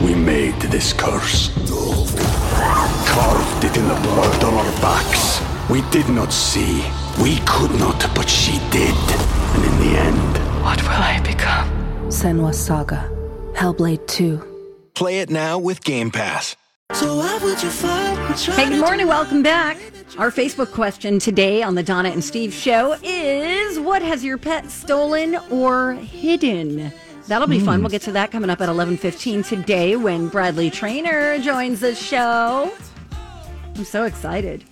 We made this curse. Carved it in the blood on our backs. We did not see. We could not, but she did. And in the end, What will I become? Senua's Saga. Hellblade 2. Play it now with Game Pass. Hey, good morning. Welcome back. Our Facebook question today on the Donna and Steve show is what has your pet stolen or hidden? That'll be fun. We'll get to that coming up at 11:15 today when Bradley Traynor joins the show. I'm so excited.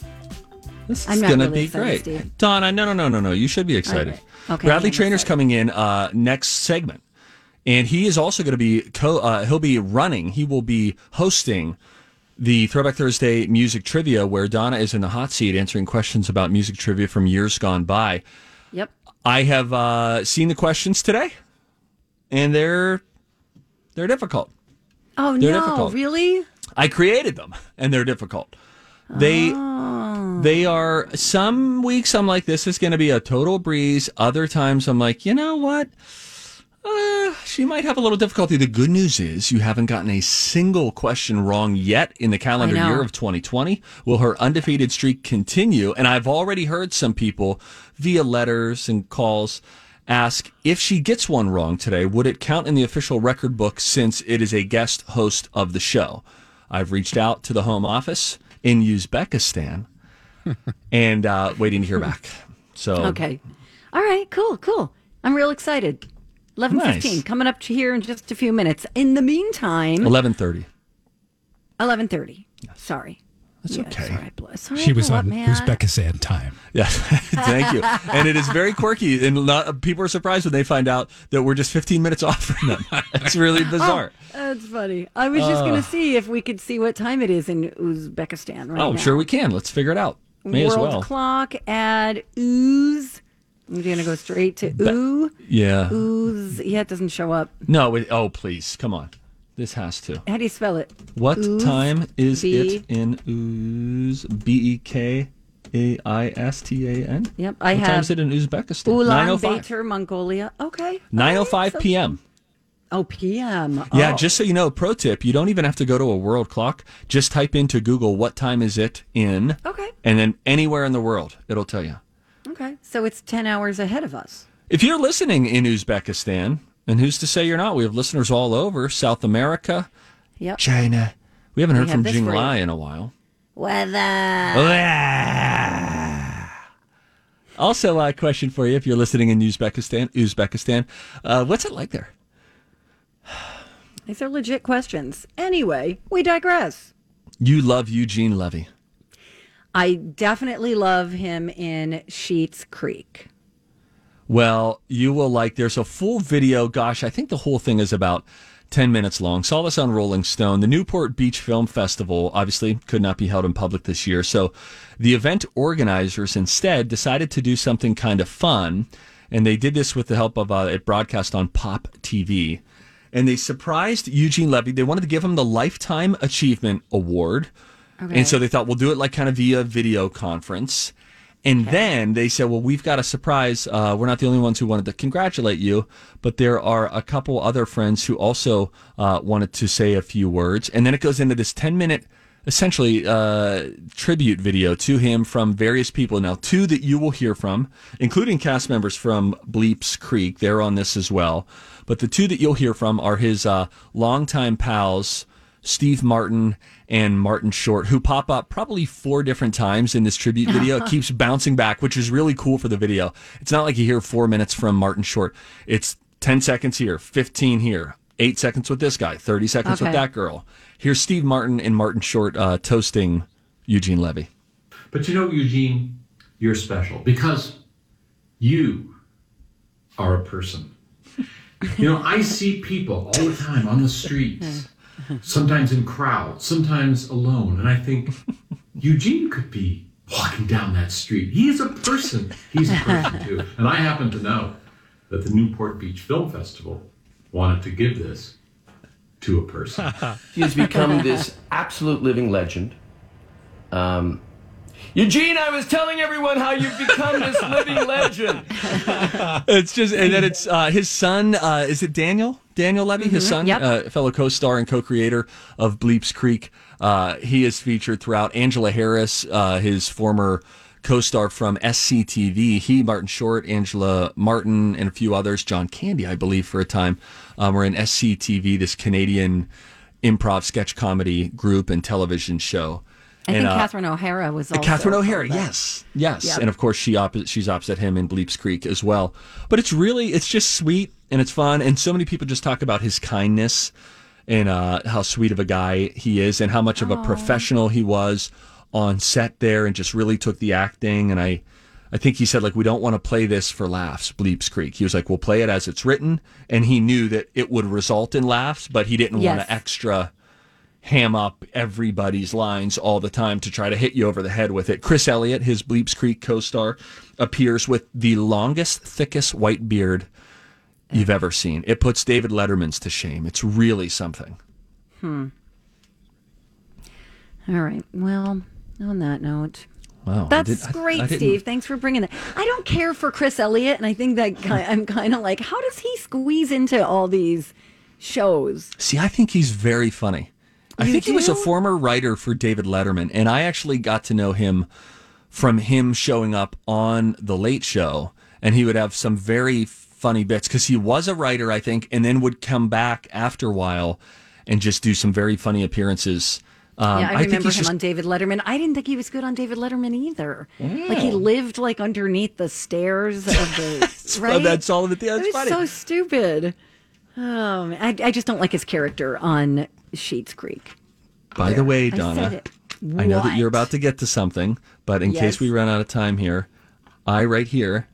This is going to really be excited, great. Steve. Donna, no, no, no, no, no. You should be excited. Okay. Okay, Bradley Traynor's coming in uh, next segment, and he is also going to be co. Uh, he'll be running. He will be hosting the Throwback Thursday music trivia, where Donna is in the hot seat answering questions about music trivia from years gone by. Yep. I have uh, seen the questions today, and they're they're difficult. Oh They're no, difficult. really? I created them, and they're difficult. They Oh. they are. Some weeks I'm like, this is going to be a total breeze. Other times I'm like, you know what? Uh, she might have a little difficulty. The good news is you haven't gotten a single question wrong yet in the calendar year of 2020. Will her undefeated streak continue? And I've already heard some people via letters and calls ask if she gets one wrong today, would it count in the official record book since it is a guest host of the show? I've reached out to the home office in Uzbekistan and uh, waiting to hear back. So Okay. All right, cool, cool. I'm real excited. 11:15 Nice. coming up to here in just a few minutes. In the meantime, 11:30. 11:30. Sorry. That's Yeah, okay. Sorry, I sorry, She was on man. Uzbekistan time. Yeah, thank you. And it is very quirky, and not, people are surprised when they find out that we're just 15 minutes off from them. It's really oh, bizarre. That's funny. I was just going to see if we could see what time it is in Uzbekistan right oh, now. sure we can. Let's figure it out. May World as well. clock at Uz. I'm going to go straight to Oo. yeah. Uz. Yeah, it doesn't show up. No. It, oh, please, come on. This has to. How do you spell it? What Uz, time is B- it in Uz? B e k a i s t a n. Yep, I what have time is it in Uzbekistan? 9:05. Ulaanbaatar, Mongolia. Okay. 9:05 p.m. Oh, PM. Oh, yeah, Oh. just so you know, pro tip, you don't even have to go to a world clock. Just type into Google what time is it in, Okay. and then anywhere in the world, it'll tell you. Okay. So it's 10 hours ahead of us. If you're listening in Uzbekistan, and who's to say you're not? We have listeners all over South America, Yep. China. We haven't heard have from Jing. Lai in a while. Weather. Also, a question for you if you're listening in Uzbekistan. Uzbekistan, uh, what's it like there? These are legit questions. Anyway, we digress. You love Eugene Levy. I definitely love him in Sheets Creek. Well, you will like. There's a full video. Gosh, I think the whole thing is about 10 minutes long. Saw this on Rolling Stone. The Newport Beach Film Festival obviously could not be held in public this year. So the event organizers instead decided to do something kind of fun. And they did this with the help of uh, it broadcast on Pop TV. And they surprised Eugene Levy. They wanted to give him the Lifetime Achievement Award. And so they thought we'll do it like kind of via video conference. And then they said, well, we've got a surprise. Uh, we're not the only ones who wanted to congratulate you, but there are a couple other friends who also uh, wanted to say a few words. And then it goes into this 10 minute, essentially, uh, tribute video to him from various people. Now, two that you will hear from, including cast members from Bleeps Creek. They're on this as well. But the two that you'll hear from are his uh, longtime pals, Steve Martin and Martin Short, who pop up probably four different times in this tribute video. It keeps bouncing back, which is really cool for the video. It's not like you hear four minutes from Martin Short. It's 10 seconds here, 15 here, eight seconds with this guy, 30 seconds with that girl. Here's Steve Martin and Martin Short uh, toasting Eugene Levy. But you know, Eugene, you're special because you are a person. You know, I see people all the time on the streets sometimes in crowds, sometimes alone. And I think Eugene could be walking down that street. He is a person. He's a person too. And I happen to know that the Newport Beach Film Festival wanted to give this to a person. He has become this absolute living legend. Um, Eugene, I was telling everyone how you've become this living legend. It's just, and then it's uh, his son. Uh, is it Daniel? Daniel Levy, his son, Yep. uh, fellow co-star and co-creator of Bleeps Creek. Uh, he is featured throughout. Angela Harris, uh, his former co-star from SCTV. He, Martin Short, Angela Martin, and a few others. John Candy, I believe, for a time, um, were in SCTV, this Canadian improv sketch comedy group and television show. I And, think uh, Catherine O'Hara was also. Catherine O'Hara, yes, yes, Yep. and of course she opposite, she's opposite him in Bleeps Creek as well. But it's really it's just sweet and it's fun, and so many people just talk about his kindness and uh, how sweet of a guy he is, and how much of a professional he was on set there, and just really took the acting. And I, I think he said like we don't want to play this for laughs, Bleeps Creek. He was like we'll play it as it's written, and he knew that it would result in laughs, but he didn't want Yes. to extra ham up everybody's lines all the time to try to hit you over the head with it. Chris Elliott, his Bleeps Creek co-star, appears with the longest, thickest white beard you've ever seen. It puts David Letterman's to shame. It's really something. Hmm. All right. Well, on that note. Wow, That's did- great, I didn't- Steve. Thanks for bringing that. I don't care for Chris Elliott, and I think that ki- I'm kind of like, how does he squeeze into all these shows? See, I think he's very funny. I You think he was a former writer for David Letterman, and I actually got to know him from him showing up on The Late Show, and he would have some very funny bits because he was a writer, I think, and then would come back after a while and just do some very funny appearances. Um, yeah, I, think remember him just- on David Letterman. I didn't think he was good on David Letterman either. Like he lived like underneath the stairs of the right. that's all of it. Yeah, It was funny. so stupid. Oh, man. I, I just don't like his character on Sheets Creek. By the way, I said Donna, it. I know that you're about to get to something, but in Yes. case we run out of time here, I right here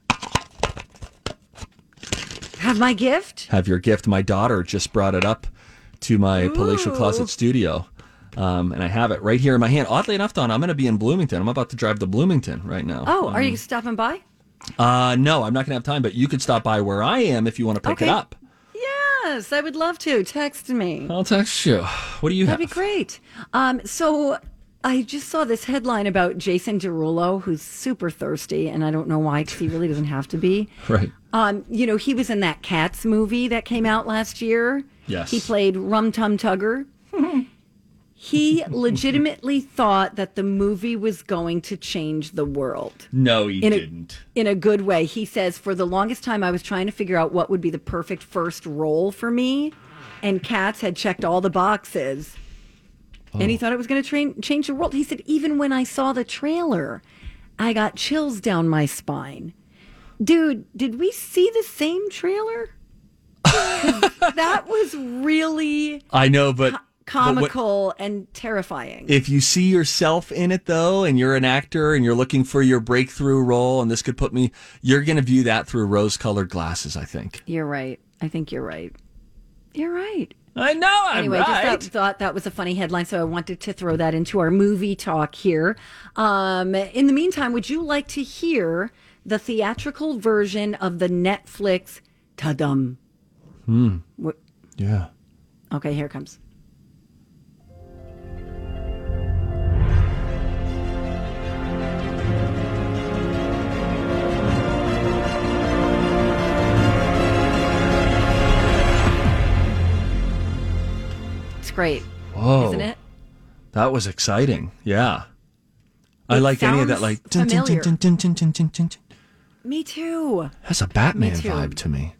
Have my gift? have your gift. My daughter just brought it up to my palatial closet studio. Um, and I have it right here in my hand. Oddly enough, Don, I'm going to be in Bloomington. I'm about to drive to Bloomington right now. Oh, are you stopping by? Uh, no, I'm not going to have time, but you could stop by where I am if you want to pick it up. Yes, I would love to. Text me. I'll text you. What do you have? That'd be great. Um, so I just saw this headline about Jason Derulo, who's super thirsty, and I don't know why, because he really doesn't have to be. Right. Um, you know, he was in that Cats movie that came out last year. Yes. He played Rum Tum Tugger. he legitimately thought that the movie was going to change the world No, he in a, didn't. in a good way. He says, For the longest time, I was trying to figure out what would be the perfect first role for me, and Cats had checked all the boxes. And he Oh. thought it was going to train, change the world. He said, Even when I saw the trailer, I got chills down my spine. Dude, did we see the same trailer? 'Cause that was really I know, but. But what- comical and terrifying. if you see yourself in it though and you're an actor and you're looking for your breakthrough role and this could put me you're going to view that through rose colored glasses i think You're right. I think you're right. You're right. i know i'm Anyway, just thought, thought that was a funny headline, so I wanted to throw that into our movie talk here. Um, in the meantime, would you like to hear the theatrical version of the Netflix Tudum? Hmm. What? yeah Okay, here it comes. Great, whoa isn't it? that was exciting yeah i like any of that like dun, dun, dun. Me too. That's a batman vibe to me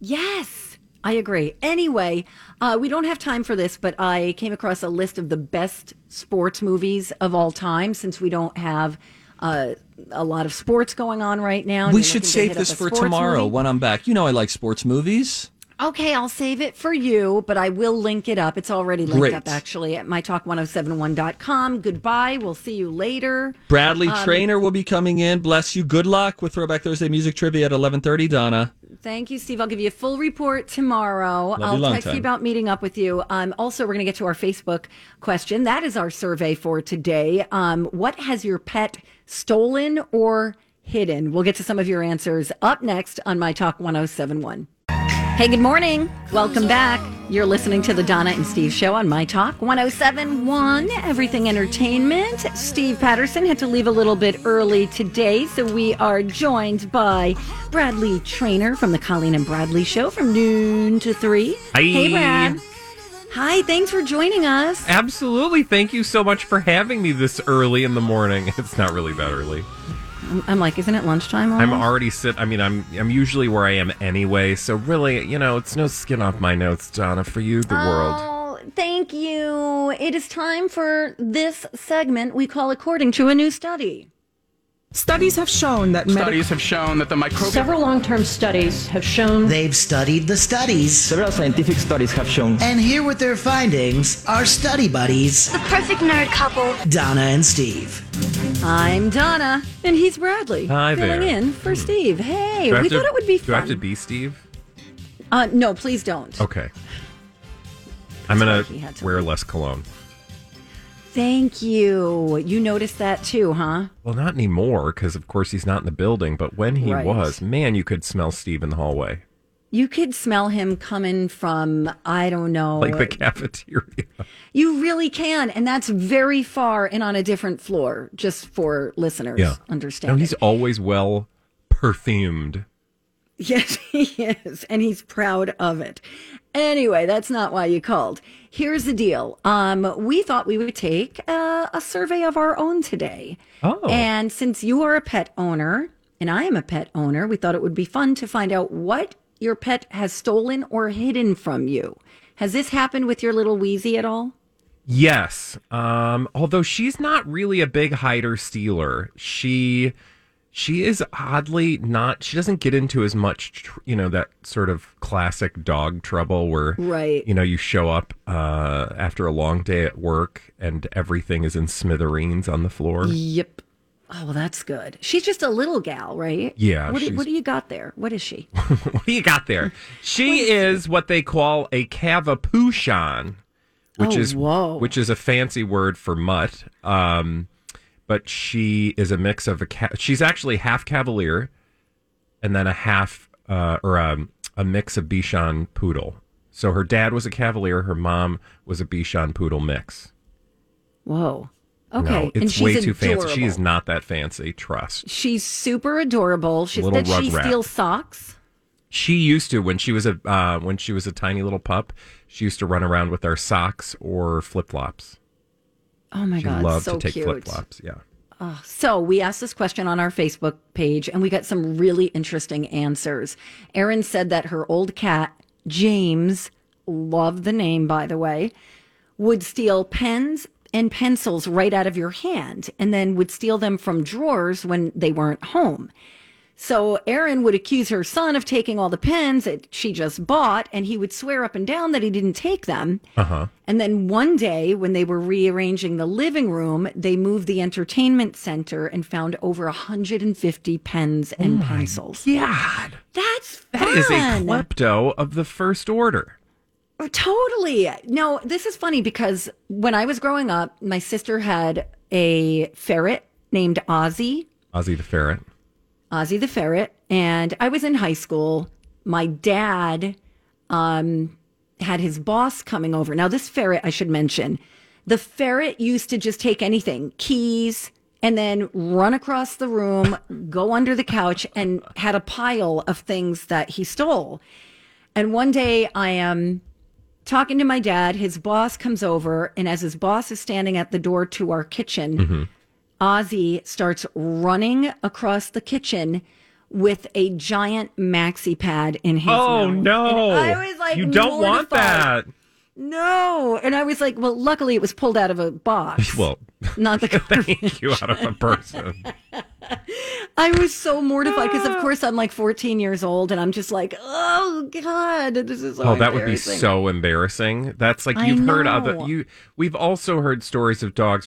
Yes, I agree. Anyway, uh, we don't have time for this, but I came across a list of the best sports movies of all time since we don't have uh, a lot of sports going on right now. we should save this for tomorrow movie. when i'm back you know i like sports movies Okay, I'll save it for you, but I will link it up. It's already linked Great. up actually at mytalk1071.com. Goodbye. We'll see you later. Bradley Um, Traynor will be coming in. Bless you. Good luck with Throwback Thursday music trivia at 11:30. Donna. Thank you, Steve. I'll give you a full report tomorrow. you I'll text time. you about meeting up with you. Um, also, we're going to get to our Facebook question. That is our survey for today. Um, what has your pet stolen or hidden? We'll get to some of your answers up next on My Talk 1071. Hey, good morning. Welcome back. You're listening to the Donna and Steve show on My Talk 1071, Everything Entertainment. Steve Patterson had to leave a little bit early today, so we are joined by Bradley Traynor from the Colleen and Bradley show from noon to 3. Hi. Hey, Brad. Hi, thanks for joining us. Absolutely. Thank you so much for having me this early in the morning. It's not really that early. I'm like, isn't it lunchtime? I'm already sit. I mean, I'm I'm usually where I am anyway. So really, you know, it's no skin off my notes, Donna. For you, the world. Oh, thank you. It is time for this segment we call According to a New Study. Studies have shown that medic- Studies have shown that the microbial Several long term studies have shown They've studied the studies. Several scientific studies have shown. And here with their findings are study buddies, The perfect nerd couple. Donna and Steve. I'm Donna, and he's Bradley. Hi filling there. in for Steve. Hey, we have to- thought it would be fun. Do I have to be Steve? Uh, no, please don't. Okay. I'm gonna right, he had to wear less cologne. Thank you. You noticed that too, huh? Well, not anymore, because of course he's not in the building. But when he Right. was, man, you could smell Steve in the hallway, You could smell him coming from, I don't know. like the cafeteria. You really can. And that's very far and on a different floor, just for listeners. Yeah. Understand. No, he's always well perfumed. Yes, he is. And he's proud of it. Anyway, that's not why you called. Here's the deal. Um, we thought we would take uh, a survey of our own today. Oh. And since you are a pet owner and I am a pet owner, we thought it would be fun to find out what your pet has stolen or hidden from you. Has this happened with your little Wheezy at all? Yes. Um, although she's not really a big hider stealer. She she is oddly not she doesn't get into as much tr- you know that sort of classic dog trouble where Right. you know you show up uh after a long day at work and everything is in smithereens on the floor. Yep. Oh, well, that's good. She's just a little gal, right? Yeah, What do, what do you got there? What is she? what do you got there? She is what they call a cavapoochon, which Oh, is whoa. which is a fancy word for mutt. Um, but she is a mix of a ca- she's actually half Cavalier, and then a half uh, or um, a mix of Bichon Poodle. So her dad was a Cavalier, her mom was a Bichon Poodle mix. Whoa. Okay. no, it's she's way too fancy. She is not that fancy. Trust. She's super adorable. She Little did she rat. steal socks? She used to when she was a uh, when she was a tiny little pup. She used to run around with our socks or flip flops. Oh my She god, loved so to take cute. flip flops. Yeah. Oh, so we asked this question on our Facebook page, and we got some really interesting answers. Erin said that her old cat James, love the name by the way, would steal pens and pencils right out of your hand, and then would steal them from drawers when they weren't home. So Erin would accuse her son of taking all the pens that she just bought, and he would swear up and down that he didn't take them. Uh huh. And then one day, when they were rearranging the living room, they moved the entertainment center and found over 150 pens and pencils. God, That's that is a fun. klepto of the first order. Totally. No, this is funny because when I was growing up, my sister had a ferret named Ozzy. Ozzy the ferret. Ozzy the ferret, and I was in high school. My dad um, had his boss coming over. Now, this ferret, I should mention, the ferret used to just take anything, keys, and then run across the room, go under the couch, and had a pile of things that he stole. And one day I am talking to my dad. His boss comes over, and as his boss is standing at the door to our kitchen, Ozzy starts running across the kitchen with a giant maxi pad in his Oh mouth. no! And I was like, you don't want that. No. And I was like, well, luckily it was pulled out of a box. Well, Not the thank you out of a person. I was so mortified because, of ah. course, I'm like 14 years old and I'm just like, oh God, this is so oh, that would be so embarrassing. That's like I you've heard other you. We've also heard stories of dogs.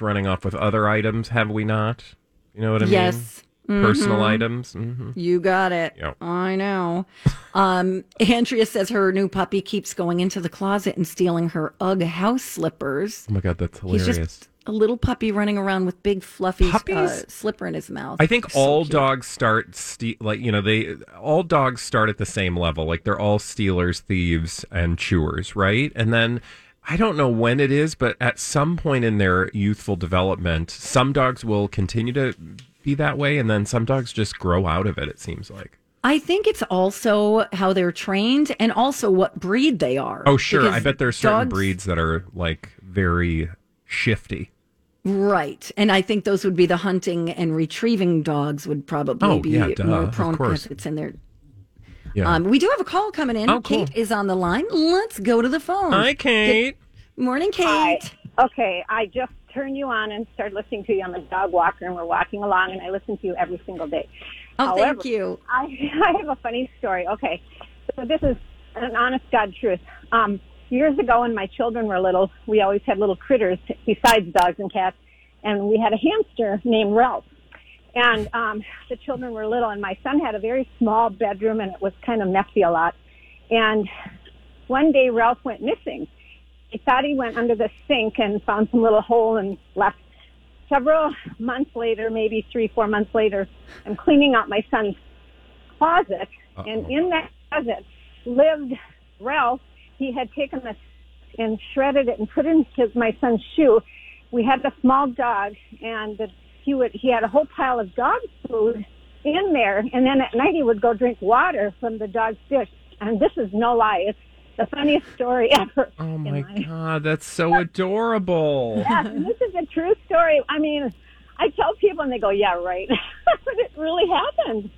Running off with other items, have we not? You know what I mean? Yes. Personal Mhm. items. hmm You got it. Yep. I know. Um, Andrea says her new puppy keeps going into the closet and stealing her UGG house slippers. Oh my god, that's He's hilarious. just a little puppy running around with big fluffy uh, slipper in his mouth. I think So all cute. dogs start ste- like you know they all dogs start at the same level. Like they're all stealers, thieves, and chewers, right? And then I don't know when it is, but at some point in their youthful development, some dogs will continue to be that way, and then some dogs just grow out of it. It seems like. I think it's also how they're trained and also what breed they are. Oh sure, Because I bet there are certain dogs- breeds that are like very shifty. Right. And I think those would be the hunting and retrieving dogs would probably Oh, be yeah, duh, more prone because it's in their Yeah. Um, we do have a call coming in. Oh, cool. Kate is on the line. Let's go to the phone. Hi, Kate. Good morning, Kate. Hi. Okay, I just turned you on and started listening to you. I'm a dog walker, and we're walking along, and I listen to you every single day. Oh, However, thank you. I, I have a funny story. Okay, so this is an honest God truth. Um, years ago, when my children were little, we always had little critters besides dogs and cats, and we had a hamster named Ralph. And um, the children were little, and my son had a very small bedroom, and it was kind of messy a lot. And one day, Ralph went missing. I thought he went under the sink and found some little hole and left. Several months later, maybe three, four months later, I'm cleaning out my son's closet, and in that closet lived Ralph. He had taken this and shredded it and put it in his my son's shoe. We had the small dog, and the, he would he had a whole pile of dog food in there, and then at night he would go drink water from the dog's dish. And this is no lie; it's the funniest story ever. Oh my god, that's so adorable. Yes, and this is a true story. I mean, I tell people and they go, "Yeah, right," but it really happened.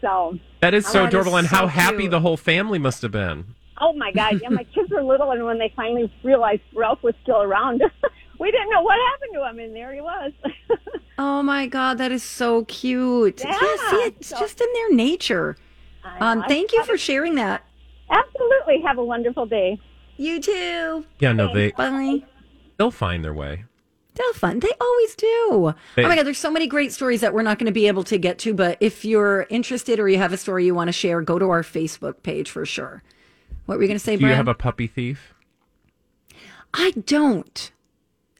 So That is so that is adorable, and how happy cute. the whole family must have been. Oh my God! Yeah, my kids were little, and when they finally realized Ralph was still around, we didn't know what happened to him, and there he was. Oh my God, that is so cute. Yeah, see, it's so- just in their nature. Um, thank you for sharing that. Absolutely. Have a wonderful day. You too. Yeah, no, they Bye. they'll find their way. They'll fun. They always do. They- oh my God, there's so many great stories that we're not going to be able to get to. But if you're interested or you have a story you want to share, go to our Facebook page for sure. What were you going to say, Do you have a puppy thief? I don't.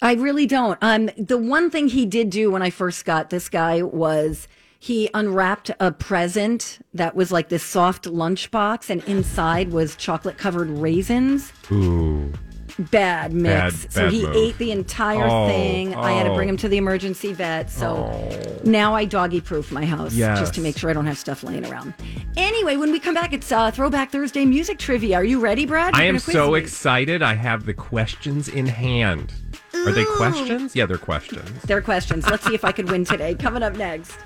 I really don't. Um, the one thing he did do when I first got this guy was he unwrapped a present that was like this soft lunchbox, and inside was chocolate covered raisins. Ooh. Bad mix. Bad- so bad he move. ate the entire Oh, thing. I had to bring oh. him to the emergency vet. So now I doggy proof my house just to make sure I don't have stuff laying around. Anyway, when we come back, it's uh, Throwback Thursday music trivia. Are you ready, Brad? I You're am gonna quiz so me. excited. I have the questions in hand. Are they questions? Yeah, they're questions. They're questions. Let's see if I could win today. Coming up next.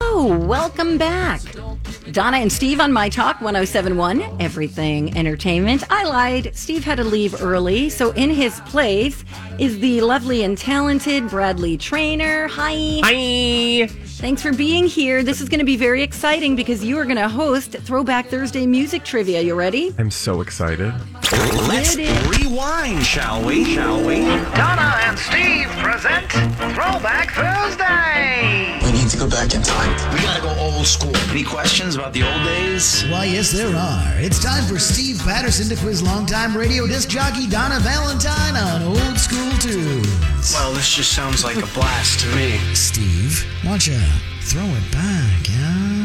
Oh, welcome back. Donna and Steve on My Talk 1071, Everything Entertainment. I lied. Steve had to leave early, so in his place is the lovely and talented Bradley Traynor. Hi. Hi. Thanks for being here. This is going to be very exciting because you are going to host Throwback Thursday Music Trivia. You ready? I'm so excited. Let's rewind, shall we? Shall we? Donna and Steve present Throwback Thursday. We need to go back in time. We gotta go old school. Any questions about the old days? Why, yes, there are. It's time for Steve Patterson to quiz longtime radio disc jockey Donna Valentine on old school tunes. Well, this just sounds like a blast to me. Steve, why don't you throw it back, yeah?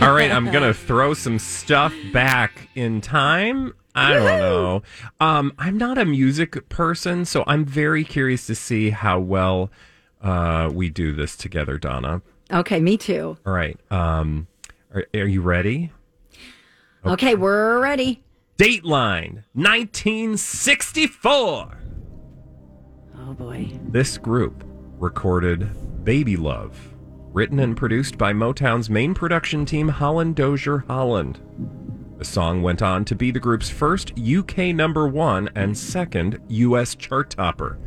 All right, I'm gonna throw some stuff back in time. I don't know. Um, I'm not a music person, so I'm very curious to see how well uh, we do this together, Donna. Okay, me too. All right. Um, are, are you ready? Okay, we're ready. Dateline, 1964. Oh boy. This group recorded Baby Love, written and produced by Motown's main production team, Holland Dozier Holland. The song went on to be the group's first UK number one and second US chart topper.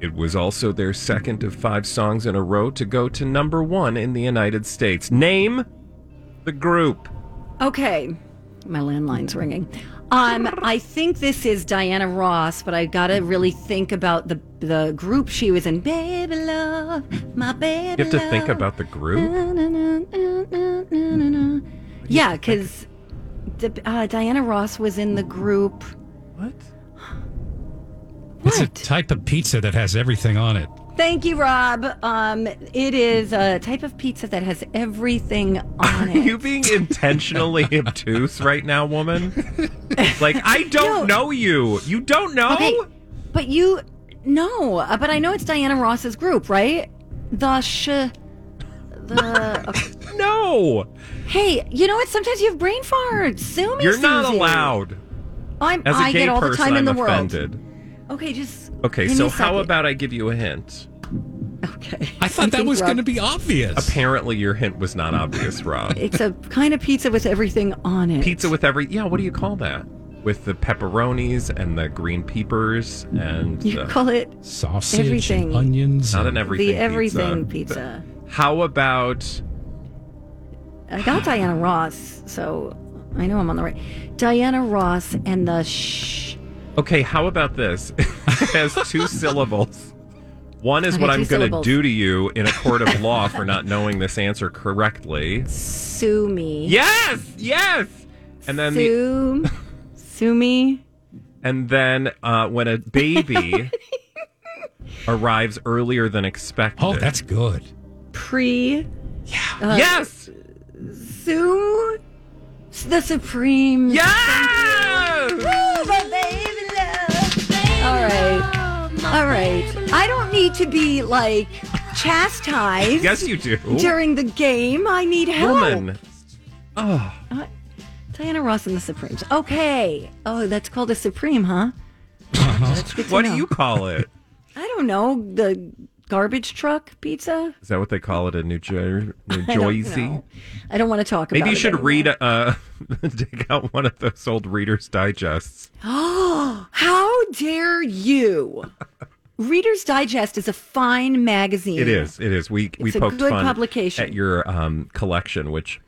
It was also their second of five songs in a row to go to number one in the United States. Name the group. Okay, my landline's ringing. Um, I think this is Diana Ross, but I gotta really think about the the group she was in. Baby love, my baby. You have to think about the group. Yeah, because uh, Diana Ross was in the group. What? It's a type of pizza that has everything on it. Thank you, Rob. Um, it is a type of pizza that has everything on Are it. you being intentionally obtuse right now, woman? Like, I don't know you. You don't know? Okay, but you no, uh, but I know it's Diana Ross's group, right? The sh, the. okay. No. Hey, you know what? Sometimes you have brain farts. Sue me. You're not Susie. allowed. I'm. As a I gay get all person, the time in I'm the world. Offended. Okay, just. Okay, so how about I give you a hint? Okay. I thought that was Rob- going to be obvious. Apparently, your hint was not obvious, Rob. It's a kind of pizza with everything on it. Pizza with every. Yeah, what do you call that? With the pepperonis and the green peppers and You the call it sausage, everything. onions. not an everything. the everything pizza. pizza. How about I got Diana Ross, so I know I'm on the right. Diana Ross and the shh. Okay, how about this? it has two syllables. One is Okay, what I'm going to do to you in a court of law for not knowing this answer correctly. Sue me. Yes, yes. And then the, Sue. Sue me. and then uh, when a baby arrives earlier than expected. Oh, that's good. Pre. Yeah. yes. Sue. The Supreme. Yes. Woo, my baby love. All right. All right. I don't need to be like chastised. Yes, you do. During the game, I need help. Woman. Oh, Uh, Diana Ross and the Supremes. Okay. Oh, that's called a Supreme, huh? That's good to what do you call it? I don't know. The garbage truck pizza? Is that what they call it in New, Jer- New I don't Jersey? I don't want to talk about it. Maybe you should anymore. read, uh, dig out one of those old Reader's Digests. Oh, how dare you? Reader's Digest is a fine magazine. It is. It is. We we It's a poked good fun publication. at your um, collection, which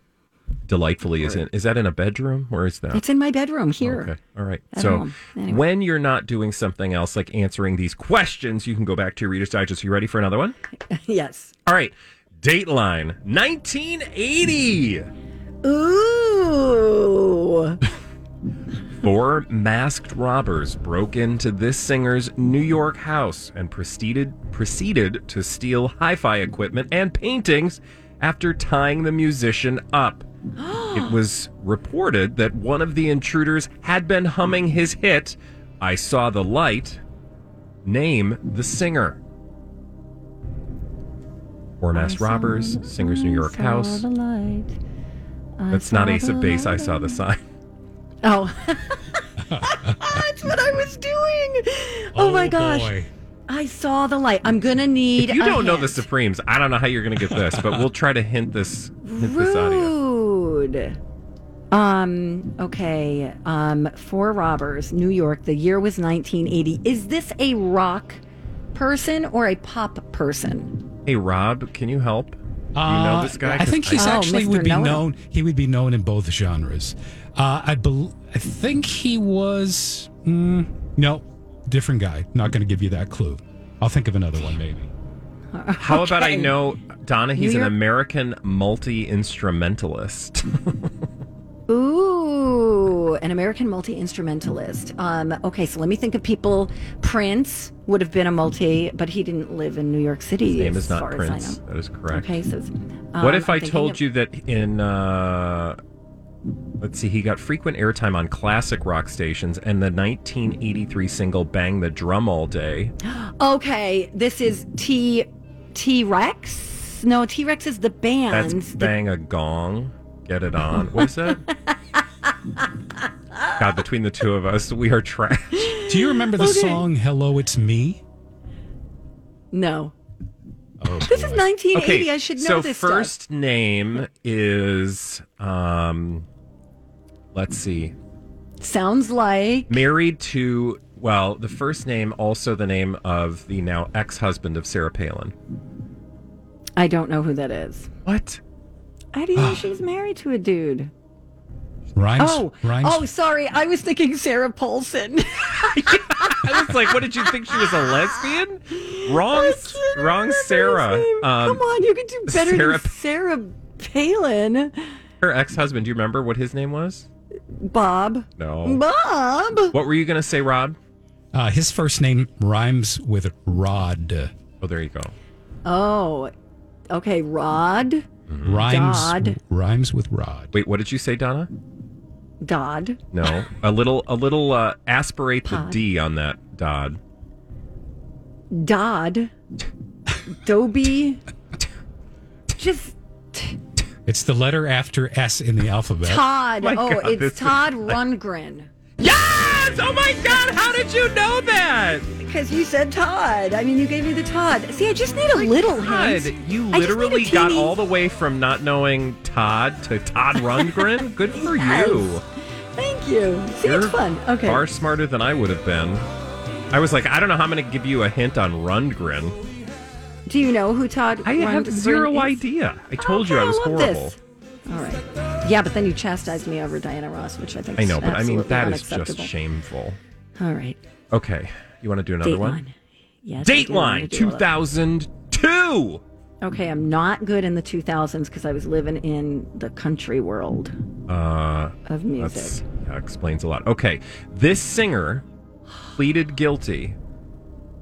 delightfully is in. Is that in a bedroom? Where is that? It's in my bedroom here. Okay. All right. At so. Anyway. when you're not doing something else like answering these questions, you can go back to your Reader's Digest. you ready for another one? yes. All right. Dateline 1980. Ooh. Four masked robbers broke into this singer's New York house and proceeded proceeded to steal hi-fi equipment and paintings after tying the musician up. It was reported that one of the intruders had been humming his hit I Saw the Light. Name the singer. Four masked robbers, singer's New York house. Saw the light. I That's not Ace of Base, I saw the sign. Oh. That's what I was doing. Oh, oh, my gosh. boy. I saw the light. I'm going to need If you a don't know the. Supremes, I don't know how you're going to get this, but we'll try to hint this hint. Rude. Um, okay. Um, Four Robbers, New York. The year was 1980. Is this a rock person or a pop person? Hey Rob, can you help? Do you know Uh, this guy? I think he's Oh, actually Mr. would be Know-It-All. known. He would be known in both genres. Uh, I bel I think he was. Mm, no, different guy. Not going to give you that clue. I'll think of another one maybe. How about I know Donna? He's New an York- American multi instrumentalist. Ooh, an American multi instrumentalist. Um, okay, so let me think of people. Prince would have been a multi, but he didn't live in New York City. His name is not Prince. I. That is correct. Okay, so um, what if I'm I told of- you that in uh let's see, he got frequent airtime on classic rock stations and the 1983 single "Bang the Drum All Day." Okay, this is T T Rex. No, T Rex is the band. That's The- "Bang a Gong." Get it on. What is that? God, between the two of us, we are trash. Do you remember the Okay. song "Hello, It's Me"? no. Oh, This is 1980. Okay, I should know so this first stuff. name is um, let's see, Sounds like married to well, the first name also the name of the now ex-husband of Sarah Palin. I don't know who that is. What? I didn't know she was married to a dude. Rhymes. Oh, rhymes. oh, sorry. I was thinking Sarah Paulson. I was like, what did you think she was a lesbian? Wrong, wrong, Sarah. Um, Come on, you can do better Sarah- than Sarah Palin. her ex-husband. Do you remember what his name was? Bob. No. Bob. What were you gonna say, Rob? Uh, his first name rhymes with Rod. Oh, there you go. Oh, okay. Rod. Rhymes. Dodd. Rhymes with Rod. Wait, what did you say, Donna? Dodd. No, a little, a little. Uh, aspirate the D on that, Dodd. Dodd. Dobie. Just It's the letter after S in the alphabet. Todd. My oh, God, it's is Todd like- Rundgren. Yes! Oh my God! How did you know that? Because you said Todd. I mean, you gave me the Todd. See, I just need a little God, hint. you I just need a literally got teeny- all the way from not knowing Todd to Todd Rundgren. Good for you. Thank you. See, You're it's fun. Okay. Far smarter than I would have been. I was like, I don't know how I'm going to give you a hint on Rundgren. Do you know who Todd? I have Rundgren zero is? idea. I told oh, you I was love horrible. this. All right. Yeah, but then you chastised me over Diana Ross, which I think I is know, but I mean, that is just unacceptable. shameful. All right. Okay. You want to do another one? Yes. I do wanna Dateline all of- 2002. Okay, I'm not good in the 2000s because I was living in the country world Uh, of music. that explains a lot. Okay. This singer pleaded guilty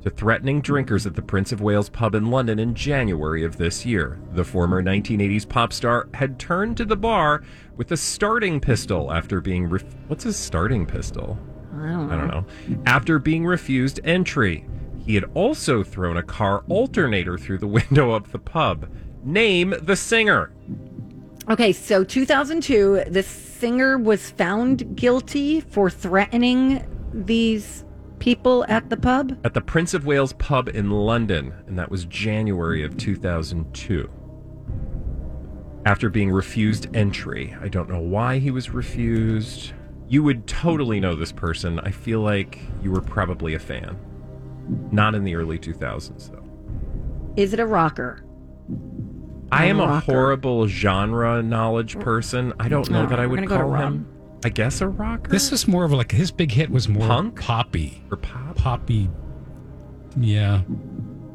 to threatening drinkers at the Prince of Wales pub in London in January of this year. The former 1980s pop star had turned to the bar with a starting pistol after being. Ref- What's a starting pistol? I don't know. I don't know. After being refused entry, he had also thrown a car alternator through the window of the pub. Name the singer. Okay, so 2002, the singer was found guilty for threatening these people at the pub. At the Prince of Wales pub in London, and that was January of 2002. After being refused entry. I don't know why he was refused. You would totally know this person. I feel like you were probably a fan. Not in the early 2000s, though. Is it a rocker? I am a rocker. horrible genre knowledge person. I don't know that I would call him. I guess a rocker. This is more of like his big hit was more Punk? poppy or pop. poppy. Yeah.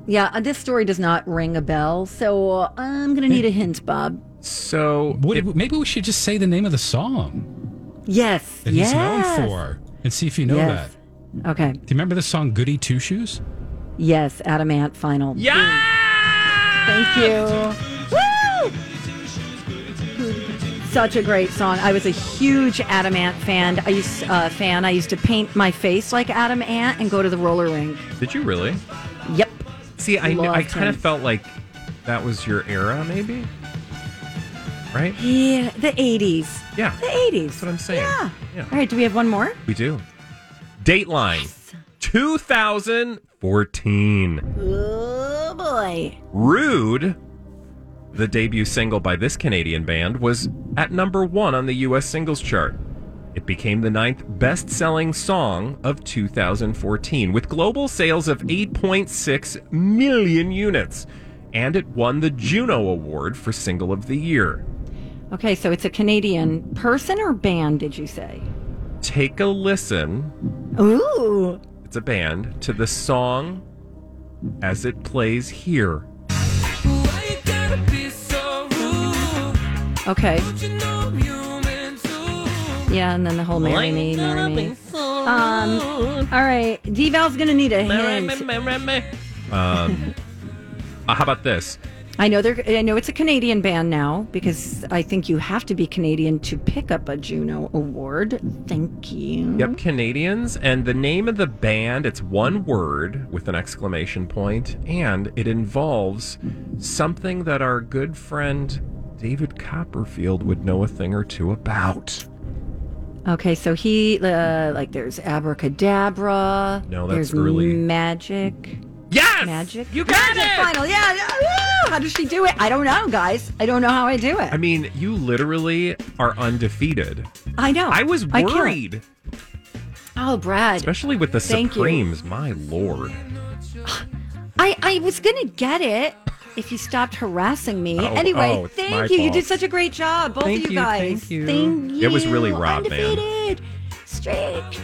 Yeah, uh, this story does not ring a bell, so uh, I'm going to need a hint, Bob. So What, maybe we should just say the name of the song Yes. that yes. he's known for and see if you know Yes. that. Okay. Do you remember the song "Goody Two Shoes"? Yes, Adam Ant Final. Yeah. Thank you. Woo! Such a great song. I was a huge Adam Ant fan. I used uh, fan. I used to paint my face like Adam Ant and go to the roller rink. Did you really? Yep. See, I, I Loved kind of felt like that was your era, maybe. Right? Yeah, the 80s. Yeah. The 80s. That's what I'm saying. Yeah. Yeah. All right, do we have one more? We do. Dateline 2014. Oh, boy. Rude, the debut single by this Canadian band, was at number one on the U.S. singles chart. It became the ninth best selling song of 2014, with global sales of 8.6 million units. And it won the Juno Award for Single of the Year. Okay, so it's a Canadian person or band, did you say? Take a listen. Ooh. It's a band to the song as it plays here. Okay. Yeah, and then the whole marry me, marry me. Um, all right, D Val's gonna need a hint. Um, uh, how about this? I know they're. I know it's a Canadian band now because I think you have to be Canadian to pick up a Juno Award. Thank you. Yep, Canadians. And the name of the band, it's one word with an exclamation point, and it involves something that our good friend David Copperfield would know a thing or two about. Okay, so he uh, like there's abracadabra. No, that's there's early. magic. Yes, magic. You got magic it! Final. Yeah. yeah! How does she do it? I don't know, guys. I don't know how I do it. I mean, you literally are undefeated. I know. I was I worried, Oh, Brad. especially with the Thank you. Supremes. My lord. I I was gonna get it if you stopped harassing me. Oh, anyway, oh, thank my you. You did such a great job, both Thank of you you, guys. thank you. Thank you. It was really Rob, man. Undefeated. Streak.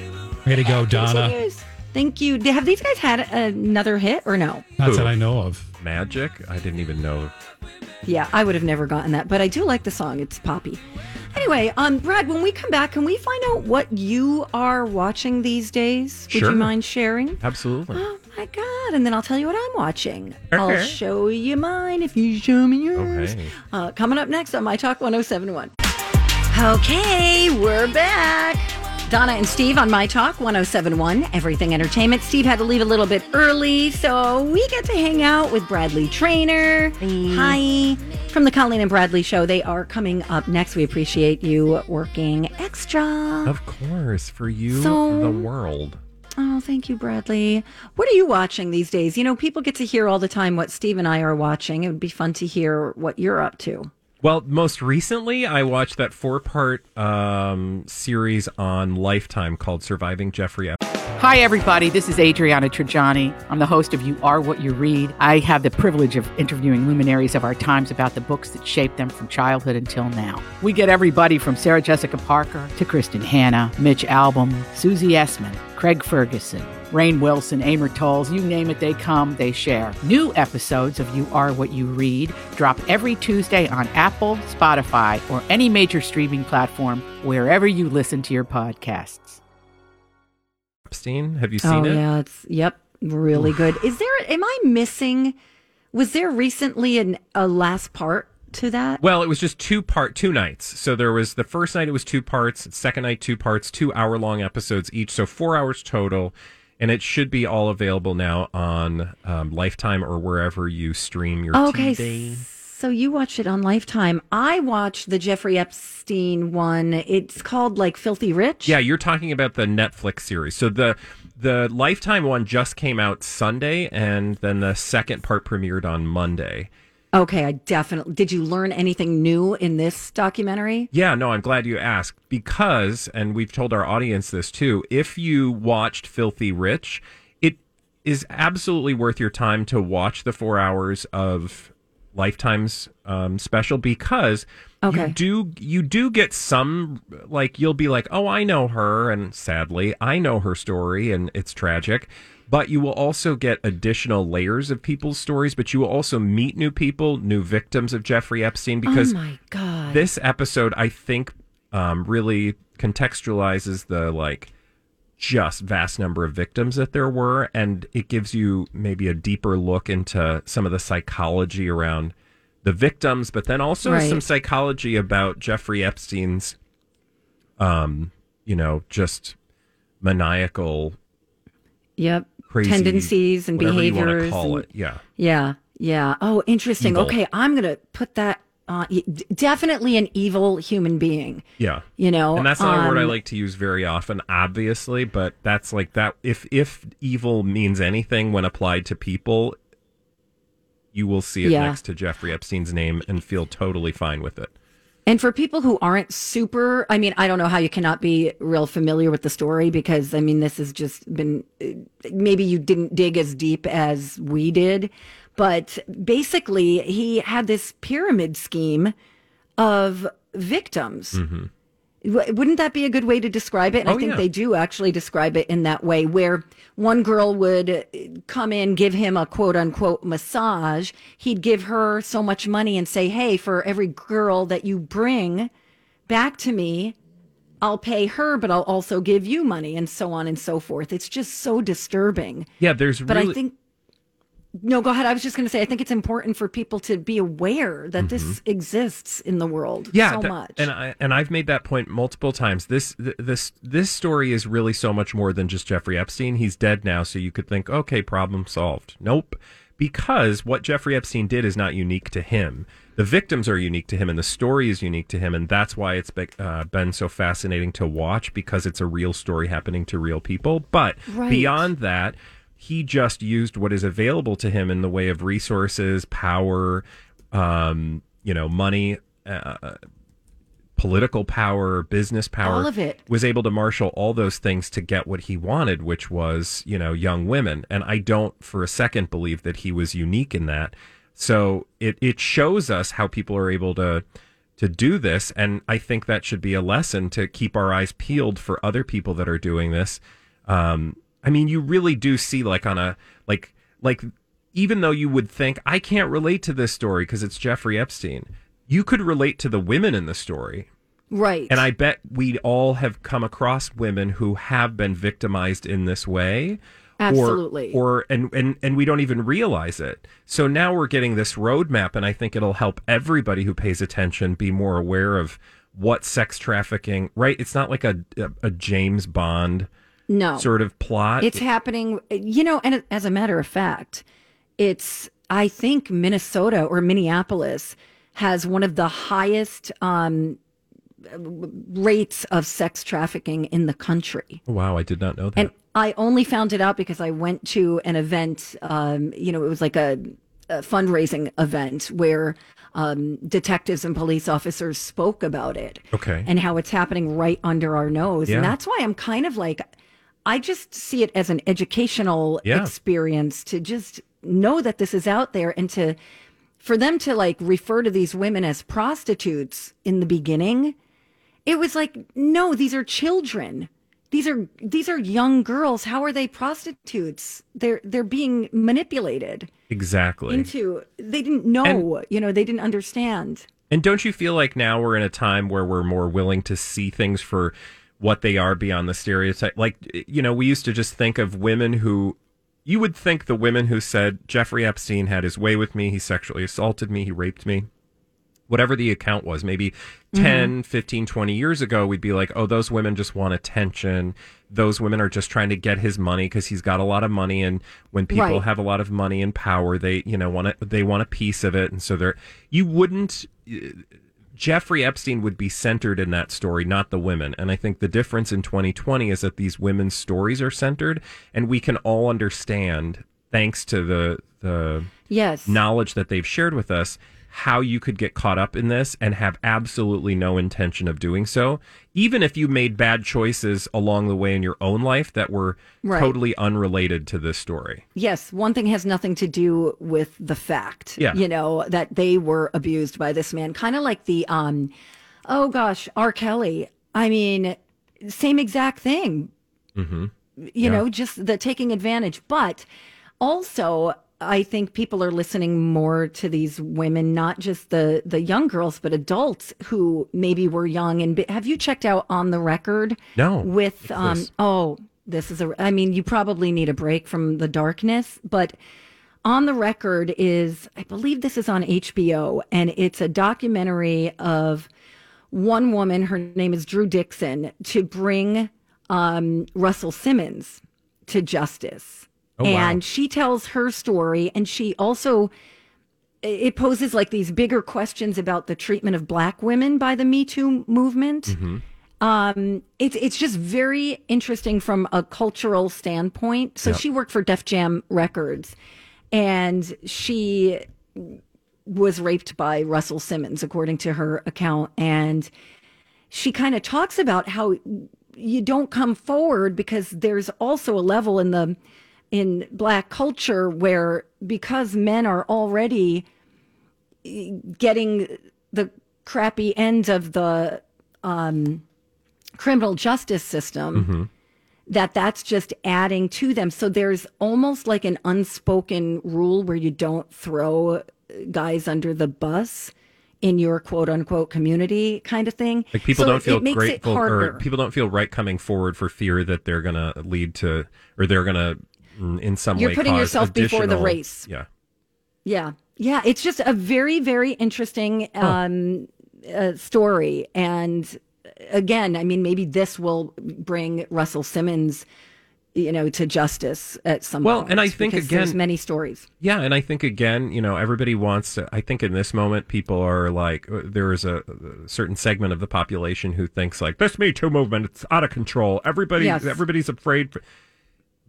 Way to go, Donna. Continues. Thank you. Have these guys had another hit or no? Not Who? that I know of. Magic? I didn't even know. Yeah, I would have never gotten that, but I do like the song. It's poppy. Anyway, um, Brad, when we come back, can we find out what you are watching these days? Would Sure. you mind sharing? Absolutely. My god! And then I'll tell you what I'm watching. I'll Okay. show you mine if you show me yours. Okay. Uh, coming up next on My Talk 1071. Okay, we're back. Donna and Steve on My Talk 1071, Everything Entertainment. Steve had to leave a little bit early, so we get to hang out with Bradley Traynor. Hi. From the Colleen and Bradley Show. They are coming up next. We appreciate you working extra. Of course, for you, So- the world. Oh, thank you, Bradley. What are you watching these days? You know, people get to hear all the time what Steve and I are watching. It would be fun to hear what you're up to. Well, most recently, I watched that four-part um, series on Lifetime called "Surviving Jeffrey Epstein." Hi, everybody. This is Adriana Trigiani. I'm the host of You Are What You Read. I have the privilege of interviewing luminaries of our times about the books that shaped them from childhood until now. We get everybody from Sarah Jessica Parker to Kristin Hannah, Mitch Albom, Susie Essman, Craig Ferguson, Rainn Wilson, Amor Towles, you name it, they come, they share. New episodes of You Are What You Read drop every Tuesday on Apple, Spotify, or any major streaming platform wherever you listen to your podcasts. Epstein. Have you oh, seen oh, it? yeah. It's, yep. Really good. Is there, am I missing, was there recently an, a last part to that? Well, it was just two part two nights. So there was the first night it was two parts, second night two parts, two hour long episodes each, so four hours total. And it should be all available now on um, Lifetime or wherever you stream your Okay. TV. So you watched it on Lifetime. I watched the Jeffrey Epstein one. It's called like Filthy Rich. Yeah, you're talking about the Netflix series. So the the Lifetime one just came out Sunday, and then the second part premiered on Monday. Okay, I definitely. Did you learn anything new in this documentary? Yeah, no, I'm glad you asked because, and we've told our audience this too. If you watched Filthy Rich, it is absolutely worth your time to watch the four hours of Lifetime's um, special because Okay. you do you do get some like you'll be like, oh, I know her, and sadly, I know her story, and it's tragic. But you will also get additional layers of people's stories, but you will also meet new people, new victims of Jeffrey Epstein because oh my god. this episode i think um, really contextualizes the like just vast number of victims that there were and it gives you maybe a deeper look into some of the psychology around the victims but then also Right. some psychology about jeffrey epstein's um you know just maniacal Yep. Crazy Tendencies and whatever you behaviors. call and- it yeah Yeah. Yeah. Oh, interesting. Evil. Okay, I'm gonna put that d- Definitely an evil human being. Yeah. You know, And that's not a word I um, like to use very often, obviously, but that's like that if if evil means anything when applied to people, you will see it Yeah. next to Jeffrey Epstein's name and feel totally fine with it. And for people who aren't super, I mean, I don't know how you cannot be real familiar with the story because, I mean, this has just been maybe you didn't dig as deep as we did. But basically, he had this pyramid scheme of victims. Mm-hmm. Wouldn't that be a good way to describe it? And I Oh, think yeah. they do actually describe it in that way, where one girl would uh, come in, give him a quote unquote massage. He'd give her so much money and say, Hey, for every girl that you bring back to me, I'll pay her, but I'll also give you money, and so on and so forth. It's just so disturbing. Yeah, there's But really I think, no, go ahead. I was just going to say, I think it's important for people to be aware that this exists in the world Mm-hmm. yeah so that- much. and I and I've made that point multiple times. This th- this this story is really so much more than just Jeffrey Epstein. He's dead now, so you could think, okay, problem solved. Nope, because what Jeffrey Epstein did is not unique to him. The victims are unique to him, and the story is unique to him, and that's why it's be- uh, been so fascinating to watch because it's a real story happening to real people. But Right. beyond that, he just used what is available to him in the way of resources, power, um, you know, money, uh, political power, business power. All of it. Was able to marshal all those things to get what he wanted, which was, you know, young women. And I don't for a second believe that he was unique in that. So it, it shows us how people are able to to do this and I think that should be a lesson to keep our eyes peeled for other people that are doing this. Um I mean you really do see like on a like like even though you would think I can't relate to this story because it's Jeffrey Epstein, you could relate to the women in the story. right. And I bet we all have come across women who have been victimized in this way. or- Absolutely. Or, and, and and we don't even realize it. So now we're getting this roadmap, and I think it'll help everybody who pays attention be more aware of what sex trafficking. Right? It's not like a a, a James Bond no. sort of plot. It's happening, you know, and as a matter of fact, it's, I think Minnesota or Minneapolis has one of the highest um, rates of sex trafficking in the country. wow, I did not know that. And I only found it out because I went to an event, um, you know, it was like a, a fundraising event where um, detectives and police officers spoke about it okay. and how it's happening right under our nose. Yeah. And that's why I'm kind of like, I just see it as an educational Yeah. experience to just know that this is out there and to, for them to like refer to these women as prostitutes in the beginning, it was like, no, these are children. These are these are young girls. How are they prostitutes? They're they're being manipulated exactly. into. They didn't know. you know, they didn't understand. And don't you feel like now we're in a time where we're more willing to see things for what they are beyond the stereotype? Like, you know, we used to just think of women who, you would think the women who said, Jeffrey Epstein had his way with me, he sexually assaulted me, he raped me, whatever the account was, maybe Mm-hmm. 10, 15, 20 years ago, we'd be like, oh, those women just want attention. Those women are just trying to get his money because he's got a lot of money. And when people Right. have a lot of money and power, they, you know, want to, they want a piece of it. And so they're, you wouldn't, Jeffrey Epstein would be centered in that story, not the women. And I think the difference in 2020 is that these women's stories are centered and we can all understand, thanks to the, the, Yes. knowledge that they've shared with us how you could get caught up in this and have absolutely no intention of doing so even if you made bad choices along the way in your own life that were Right. totally unrelated to this story Yes, one thing has nothing to do with the fact, Yeah. you know, that they were abused by this man. Kind of like the, um, oh gosh, R. Kelly. I mean, same exact thing. mm-hmm. you Yeah. know, just the taking advantage. But also, I think people are listening more to these women, not just the the young girls, but adults who maybe were young. And have you checked out on the record? No. With um, this? oh, this is a. I mean, you probably need a break from the darkness, but. On the record is, I believe this is on HBO, and it's a documentary of one woman. Her name is Drew Dixon to bring um, Russell Simmons to justice. Oh, wow. and she tells her story, and she also it poses like these bigger questions about the treatment of black women by the Me Too movement. Mm-hmm. Um, it's it's just very interesting from a cultural standpoint. So she worked for Def Jam Records, and she was raped by Russell Simmons, according to her account, and she kind of talks about how you don't come forward because there's also a level in the in black culture where because men are already getting the crappy end of the um, criminal justice system Mm-hmm. that that's just adding to them. So there's almost like an unspoken rule where you don't throw guys under the bus in your quote unquote community kind of thing. Like people So don't it- feel makes grateful, it harder. or people don't feel right coming forward for fear that they're going to lead to, or they're going to, in some You're way, putting yourself before the race. Yeah. Yeah. Yeah. It's just a very, very interesting um, uh, story. And again, I mean, maybe this will bring Russell Simmons, you know, to justice at some Well, and I think again- there's many stories. Yeah, and I think again, you know, everybody wants to. I think in this moment, people are like, uh, there is a, a certain segment of the population who thinks like, this Me Too movement, it's out of control. Everybody, Yes. everybody's afraid. For...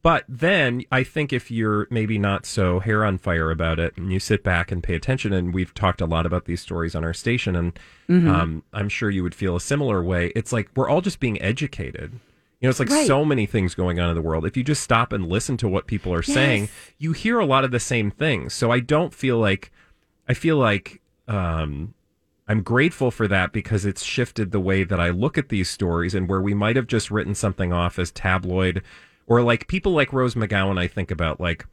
But then I think if you're maybe not so hair on fire about it, and you sit back and pay attention, and we've talked a lot about these stories on our station, and Mhm. um, I'm sure you would feel a similar way. It's like we're all just being educated. You know, it's like Right. so many things going on in the world. If you just stop and listen to what people are saying, you hear a lot of the same things. So I don't feel like I feel like um, I'm grateful for that because it's shifted the way that I look at these stories and where we might have just written something off as tabloid or like people like Rose McGowan. I think about like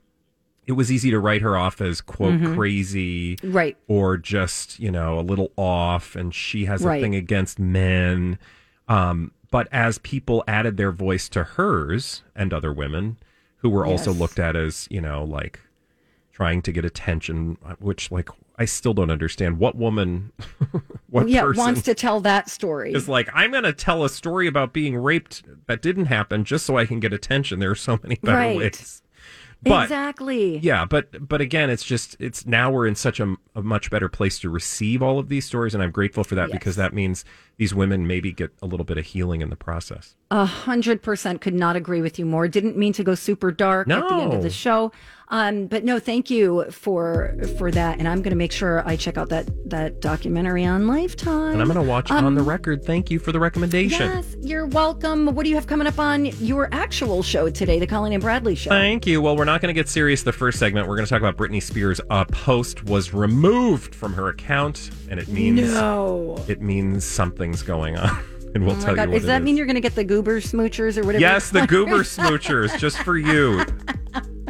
it was easy to write her off as quote Mhm. crazy, Right. Or just you know a little off, and she has a thing against men. Um, but as people added their voice to hers and other women who were also Yes. looked at as, you know, like trying to get attention, which like I still don't understand what woman, what yeah, person wants to tell that story. is like, I'm going to tell a story about being raped that didn't happen just so I can get attention. There are so many better Right. ways. But exactly. yeah, but but again, it's just it's now we're in such a, a much better place to receive all of these stories, and I'm grateful for that because that means these women maybe get a little bit of healing in the process. A hundred percent could not agree with you more. Didn't mean to go super dark at the end of the show, um, but no, thank you for for that. And I'm going to make sure I check out that that documentary on Lifetime. And I'm going to watch Um, on the record. Thank you for the recommendation. Yes, you're welcome. What do you have coming up on your actual show today, the Colleen and Bradley show? Thank you. Well, we're not going to get serious the first segment. We're going to talk about Britney Spears. A post was removed from her account, and it means No. it means something's going on, and we'll oh tell God, you what does that mean you're going to get the goober smoochers or whatever? Yes, the goober smoochers, just for you,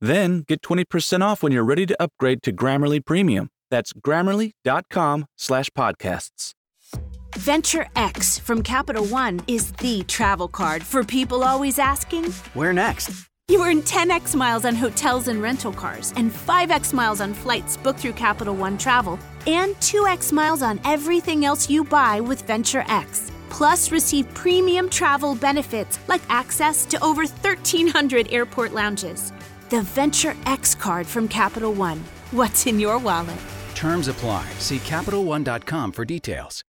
Then get 20% off when you're ready to upgrade to Grammarly Premium. That's grammarly.com slash podcasts. Venture X from Capital One is the travel card for people always asking, Where next? You earn 10x miles on hotels and rental cars, and 5x miles on flights booked through Capital One Travel, and 2x miles on everything else you buy with Venture X. Plus, receive premium travel benefits like access to over 1,300 airport lounges. The Venture X card from Capital One. What's in your wallet? Terms apply. See CapitalOne.com for details.